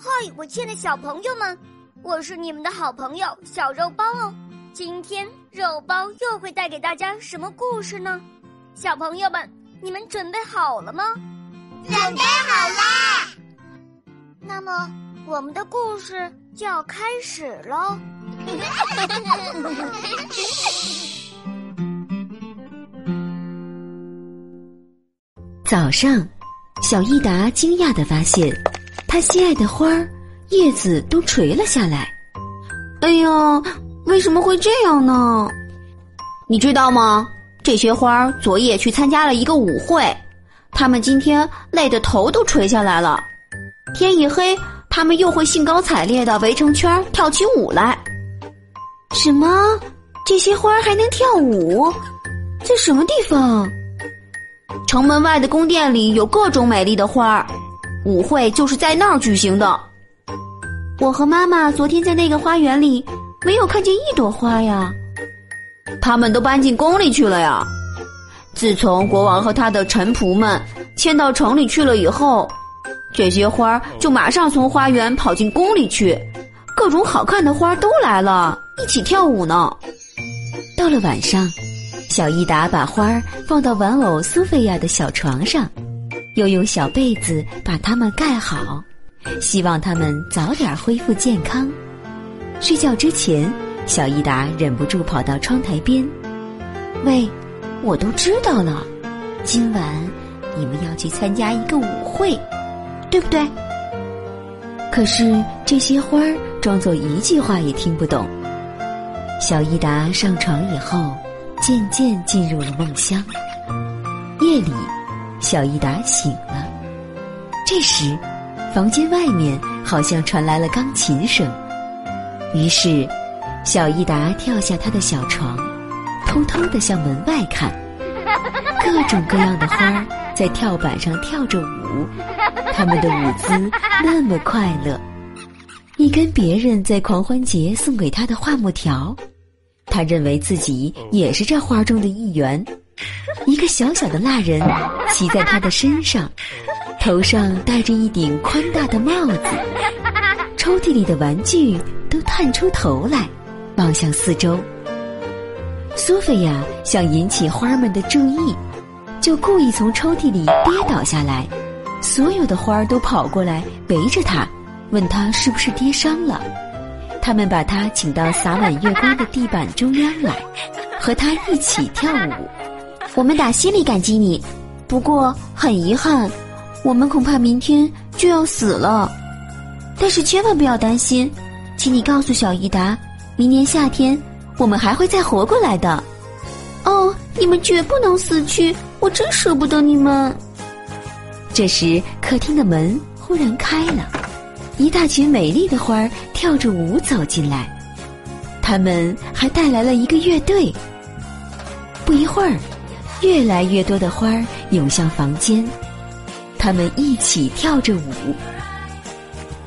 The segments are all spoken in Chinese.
嗨，我亲爱的小朋友们，我是你们的好朋友小肉包哦。今天肉包又会带给大家什么故事呢？小朋友们，你们准备好了吗？准备好啦！那么，我们的故事就要开始喽。早上，小益达惊讶的发现，他心爱的花儿叶子都垂了下来。哎呀，为什么会这样呢？你知道吗？这些花儿昨夜去参加了一个舞会，他们今天累得头都垂下来了。天一黑，他们又会兴高采烈的围成圈跳起舞来。什么？这些花儿还能跳舞？在什么地方？城门外的宫殿里有各种美丽的花儿，舞会就是在那儿举行的。我和妈妈昨天在那个花园里没有看见一朵花呀，他们都搬进宫里去了呀。自从国王和他的臣仆们迁到城里去了以后，这些花就马上从花园跑进宫里去，各种好看的花都来了，一起跳舞呢。到了晚上。小益达把花儿放到玩偶苏菲亚的小床上，又用小被子把它们盖好，希望它们早点恢复健康。睡觉之前，小益达忍不住跑到窗台边：“喂，我都知道了，今晚你们要去参加一个舞会，对不对？”可是这些花儿装作一句话也听不懂。小益达上床以后。渐渐进入了梦乡。夜里，小益达醒了。这时，房间外面好像传来了钢琴声。于是，小益达跳下他的小床，偷偷的向门外看。各种各样的花在跳板上跳着舞，他们的舞姿那么快乐。一根别人在狂欢节送给他的画木条。他认为自己也是这花中的一员，一个小小的蜡人骑在他的身上，头上戴着一顶宽大的帽子。抽屉里的玩具都探出头来，望向四周。苏菲亚想引起花儿们的注意，就故意从抽屉里跌倒下来，所有的花儿都跑过来围着他，问他是不是跌伤了。他们把他请到洒满月光的地板中央来，和他一起跳舞。我们打心里感激你，不过很遗憾，我们恐怕明天就要死了。但是千万不要担心，请你告诉小益达，明年夏天我们还会再活过来的。哦，你们绝不能死去，我真舍不得你们。这时，客厅的门忽然开了。一大群美丽的花儿跳着舞走进来，他们还带来了一个乐队。不一会儿，越来越多的花儿涌向房间，他们一起跳着舞。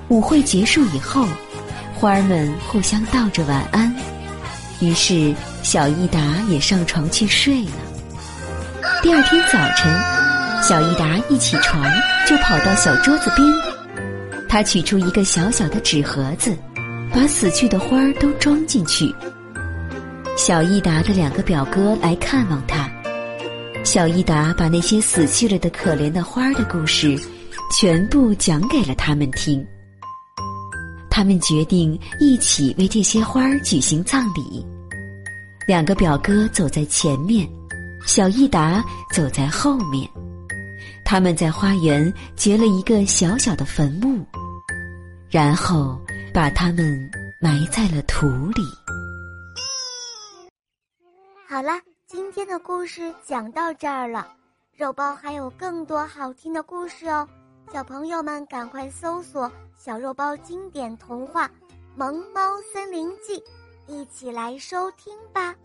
舞会结束以后，花儿们互相道着晚安，于是小益达也上床去睡了。第二天早晨，小益达一起床就跑到小桌子边。他取出一个小小的纸盒子，把死去的花儿都装进去。小益达的两个表哥来看望他，小益达把那些死去了的可怜的花的故事，全部讲给了他们听。他们决定一起为这些花举行葬礼。两个表哥走在前面，小益达走在后面。他们在花园掘了一个小小的坟墓。然后把它们埋在了土里。好了，今天的故事讲到这儿了。肉包还有更多好听的故事哦，小朋友们赶快搜索“小肉包经典童话《萌猫森林记》，一起来收听吧。